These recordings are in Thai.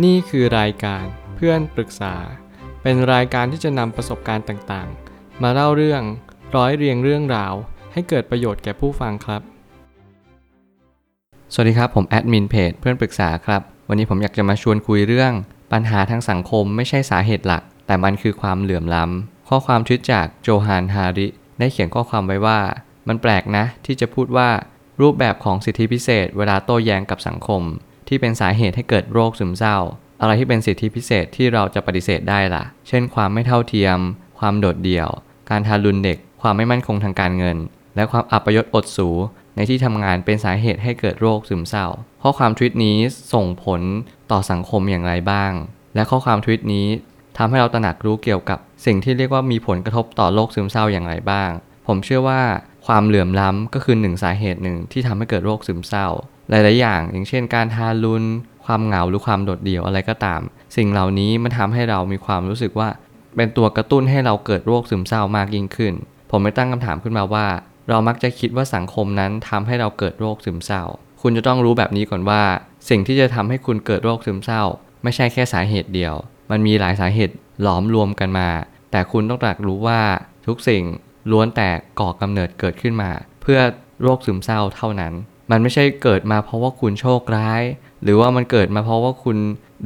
นี่คือรายการเพื่อนปรึกษา เป็นรายการที่จะนำประสบการณ์ต่างๆ มาเล่าเรื่องร้อยเรียงเรื่องราว ให้เกิดประโยชน์แก่ผู้ฟังครับ สวัสดีครับ ผมแอดมินเพจเพื่อนปรึกษาครับ วันนี้ผมอยากจะมาชวนคุยเรื่อง ปัญหาทางสังคมไม่ใช่สาเหตุหลัก แต่มันคือความเหลื่อมล้ำ ข้อความทวิตจากโจฮานฮาริ ได้เขียนข้อความไว้ว่า มันแปลกนะ ที่จะพูดว่ารูปแบบของสิทธิพิเศษ เวลาโต้แย้งกับสังคม ที่เป็นสาเหตุให้เกิดโรคซึมเศร้า อะไรที่เป็นสิทธิพิเศษที่เราจะปฏิเสธได้ล่ะ เช่น ความไม่เท่าเทียม ความโดดเดี่ยว การทารุณเด็ก ความไม่มั่นคงทางการเงิน และความอัปยศอดสู ในที่ทำงานเป็นสาเหตุให้เกิดโรคซึมเศร้า ข้อความทวิตนี้ส่งผลต่อสังคมอย่างไรบ้าง และข้อความทวิตนี้ทำให้เราตระหนักรู้เกี่ยวกับ สิ่งที่เรียกว่ามีผลกระทบต่อโรคซึมเศร้าอย่างไรบ้าง ผมเชื่อว่าความเหลื่อมล้ำก็คือหนึ่งสาเหตุหนึ่งที่ทำให้เกิดโรคซึมเศร้า หลาย ๆ อย่าง อย่างเช่น การทารุณความเหงาหรือความโดดเดี่ยวอะไรก็ตาม สิ่งเหล่านี้มันทำให้เรามีความรู้สึกว่า เป็นตัวกระตุ้นให้เราเกิดโรคซึมเศร้ามากยิ่งขึ้น ผมไม่ตั้งคำถามขึ้นมาว่า เรามักจะคิดว่าสังคมนั้นทำให้เราเกิดโรคซึมเศร้า คุณจะต้องรู้แบบนี้ก่อนว่า สิ่งที่จะทำให้คุณเกิดโรคซึมเศร้า ไม่ใช่แค่สาเหตุเดียว มันมีหลายสาเหตุหลอมรวมกันมา แต่คุณต้องตรักรู้ว่าทุกสิ่งล้วนแต่ก่อกำเนิดเกิดขึ้นมา เพื่อโรคซึมเศร้าเท่านั้น มันไม่ใช่เกิดมาเพราะว่าคุณโชคร้าย หรือว่ามันเกิดมาเพราะว่าคุณ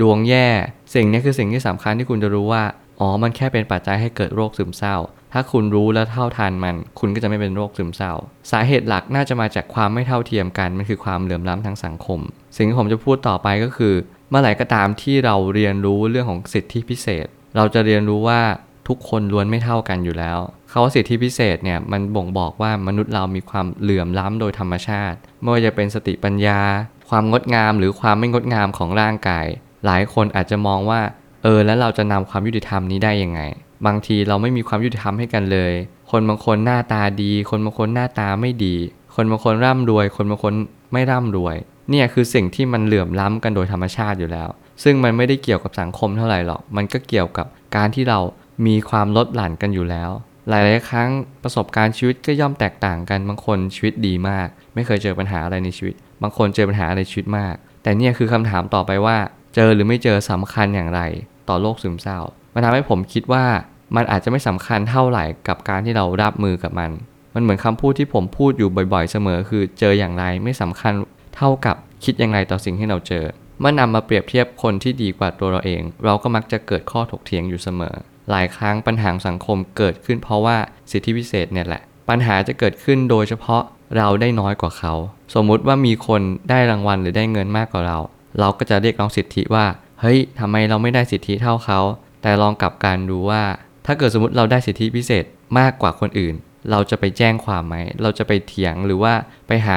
ดวงแย่ สิ่งนี้คือสิ่งที่สำคัญที่คุณจะรู้ว่า อ๋อ มันแค่เป็นปัจจัยให้เกิดโรคซึมเศร้า ถ้าคุณรู้และเท่าทันมัน คุณก็จะไม่เป็นโรคซึมเศร้า สาเหตุหลักน่าจะมาจากความไม่เท่าเทียมกัน มันคือความเหลื่อมล้ำทางสังคม สิ่งที่ผมจะพูดต่อไปก็คือ เมื่อไหร่ก็ตามที่เราเรียนรู้เรื่องของสิทธิพิเศษ เราจะเรียนรู้ว่า ทุกคนล้วนไม่เท่ากันอยู่แล้วเขาสิทธิพิเศษเนี่ยมันบ่งบอกว่ามนุษย์เรามีความเหลื่อมล้ำโดยธรรมชาติไม่ว่าจะเป็นสติปัญญา ความงดงามหรือความไม่งดงามของร่างกาย หลายคนอาจจะมองว่า เออ แล้วเราจะนำความยุติธรรมนี้ได้ยังไง บางทีเราไม่มีความยุติธรรมให้กันเลย คนบางคนหน้าตาดี คนบางคนหน้าตาไม่ดี คนบางคนร่ำรวย คนบางคนไม่ร่ำรวย เนี่ยคือสิ่งที่มันเหลื่อมล้ำกันโดยธรรมชาติอยู่แล้ว ซึ่งมันไม่ได้เกี่ยวกับสังคมเท่าไหร่หรอกมันก็เกี่ยวกับการที่เรา มีความลดหลั่นกันอยู่แล้ว หลาย ๆ ครั้งประสบการณ์ชีวิตก็ย่อมแตกต่างกันบางคนชีวิตดีมาก ไม่เคยเจอปัญหาอะไรในชีวิต บางคนเจอปัญหาอะไรชีวิตมาก แต่เนี่ยคือคำถามต่อไปว่า เจอหรือไม่เจอสำคัญอย่างไร ต่อโรคซึมเศร้า มันทำให้ผมคิดว่ามันอาจจะไม่สำคัญเท่าไหร่กับการที่เรารับมือกับมัน มันเหมือนคำพูดที่ผมพูดอยู่บ่อย ๆ เสมอ คือเจออย่างไรไม่สำคัญเท่ากับคิดอย่างไรต่อสิ่งที่เราเจอเมื่อนำมาเปรียบเทียบคนที่ดีกว่าตัวเราเอง เราก็มักจะเกิดข้อถกเถียงอยู่เสมอ หลายครั้งปัญหาสังคมเกิดขึ้นเพราะว่าสิทธิพิเศษเนี่ยแหละ ปัญหาจะเกิดขึ้นโดยเฉพาะเราได้น้อยกว่าเขา สมมุติว่ามีคนได้รางวัลหรือได้เงินมากกว่าเรา เราก็จะเรียกร้องสิทธิว่า เฮ้ยทำไมเราไม่ได้สิทธิเท่าเขา แต่ลองกลับการดูว่า ถ้าเกิดสมมติเราได้สิทธิพิเศษมากกว่าคนอื่น เราจะไปแจ้งความไหม เราจะไปเถียงหรือว่าไปหา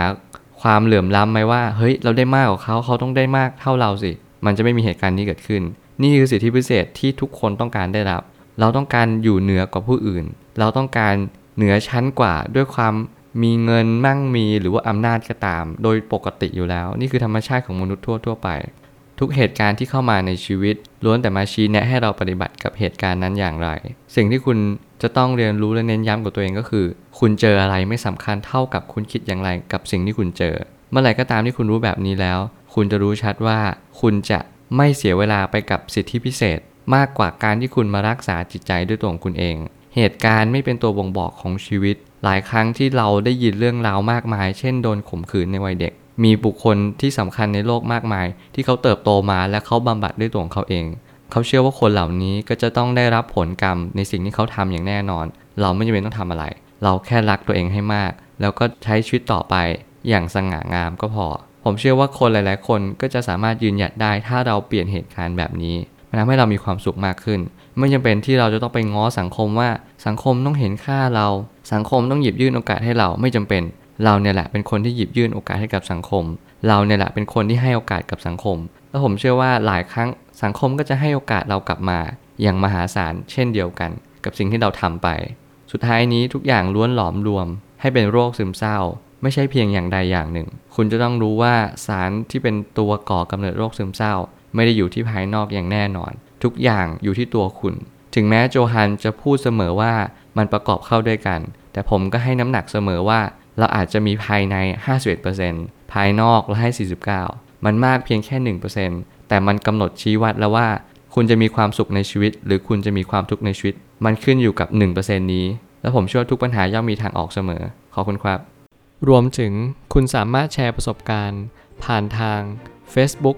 ความเหลื่อมล้ำไหมว่า เฮ้ย เราได้มากกว่าเขา เขาต้องได้มากเท่าเราสิ มันจะไม่มีเหตุการณ์นี้เกิดขึ้น นี่คือสิทธิพิเศษที่ทุกคนต้องการได้รับ เราต้องการอยู่เหนือกว่าผู้อื่น เราต้องการเหนือชั้นกว่าด้วยความมีเงินมั่งมีหรือว่าอำนาจก็ตาม โดยปกติอยู่แล้ว นี่คือธรรมชาติของมนุษย์ทั่วๆไป ทุกเหตุการณ์ที่เข้ามาในชีวิต ล้วนแต่มาชี้แนะให้เราปฏิบัติกับเหตุการณ์นั้นอย่างไร สิ่งที่คุณจะต้องเรียนรู้และเน้นย้ำกับตัวเองก็คือ คุณเจออะไรไม่สำคัญเท่ากับคุณคิดอย่างไรกับสิ่งที่คุณเจอ เมื่อไหร่ก็ตามที่คุณรู้แบบนี้แล้ว คุณจะรู้ชัดว่า คุณจะไม่เสียเวลาไปกับสิทธิพิเศษ มากกว่าการที่คุณมารักษาจิตใจด้วยตัวของคุณเอง เหตุการณ์ไม่เป็นตัวบ่งบอกของชีวิต หลายครั้งที่เราได้ยินเรื่องราวมากมาย เช่นโดนข่มขืนในวัยเด็ก มีบุคคลที่สำคัญในโลกมากมาย ที่เขาเติบโตมาและเขาบำบัดด้วยตัวของเขาเอง เขาเชื่อว่าคนเหล่านี้ก็จะต้องได้รับผลกรรมในสิ่งที่เขาทำอย่างแน่นอน เราไม่จำเป็นต้องทำอะไร เราแค่รักตัวเองให้มาก แล้วก็ใช้ชีวิตต่อไป อย่างสง่างามก็พอ ผมเชื่อว่าคนหลาย ๆ คนก็จะสามารถยืนหยัดได้ถ้าเราเปลี่ยนเหตุการณ์แบบนี้ มันทำให้เรามีความสุขมากขึ้น ไม่จำเป็นที่เราจะต้องไปง้อสังคมว่าสังคมต้องเห็นค่าเรา สังคมต้องหยิบยื่นโอกาสให้เราไม่จำเป็น เราเนี่ยแหละเป็นคนที่หยิบยื่นโอกาสให้กับสังคม เราเนี่ยแหละเป็นคนที่ให้โอกาสกับสังคม แล้วผมเชื่อว่าหลายครั้งสังคมก็จะให้โอกาสเรากลับมา อย่างมหาศาลเช่นเดียวกัน กับสิ่งที่เราทำไป สุดท้ายนี้ทุกอย่างล้วนหลอมรวม ให้เป็นโรคซึมเศร้า ไม่ใช่เพียงอย่างใดอย่างหนึ่ง คุณจะต้องรู้ว่าสารที่เป็นตัวก่อกำเนิดโรคซึมเศร้า ไม่ได้อยู่ที่ภายนอกอย่างแน่นอน ทุกอย่างอยู่ที่ตัวคุณ ถึงแม้โจฮันจะพูดเสมอว่ามันประกอบเข้าด้วยกัน แต่ผมก็ให้น้ำหนักเสมอว่า เราอาจจะมีภายใน 51%ภายนอกเราให้ 49 มันมากเพียงแค่ 1%แต่มันกำหนดชี้วัดแล้วว่า คุณจะมีความสุขในชีวิต หรือคุณจะมีความทุกข์ในชีวิต มันขึ้นอยู่กับ 1%นี้ และผมเชื่อทุกปัญหาย่อมมีทางออกเสมอ ขอบคุณครับ รวมถึงคุณสามารถแชร์ประสบการณ์ ผ่านทาง Facebook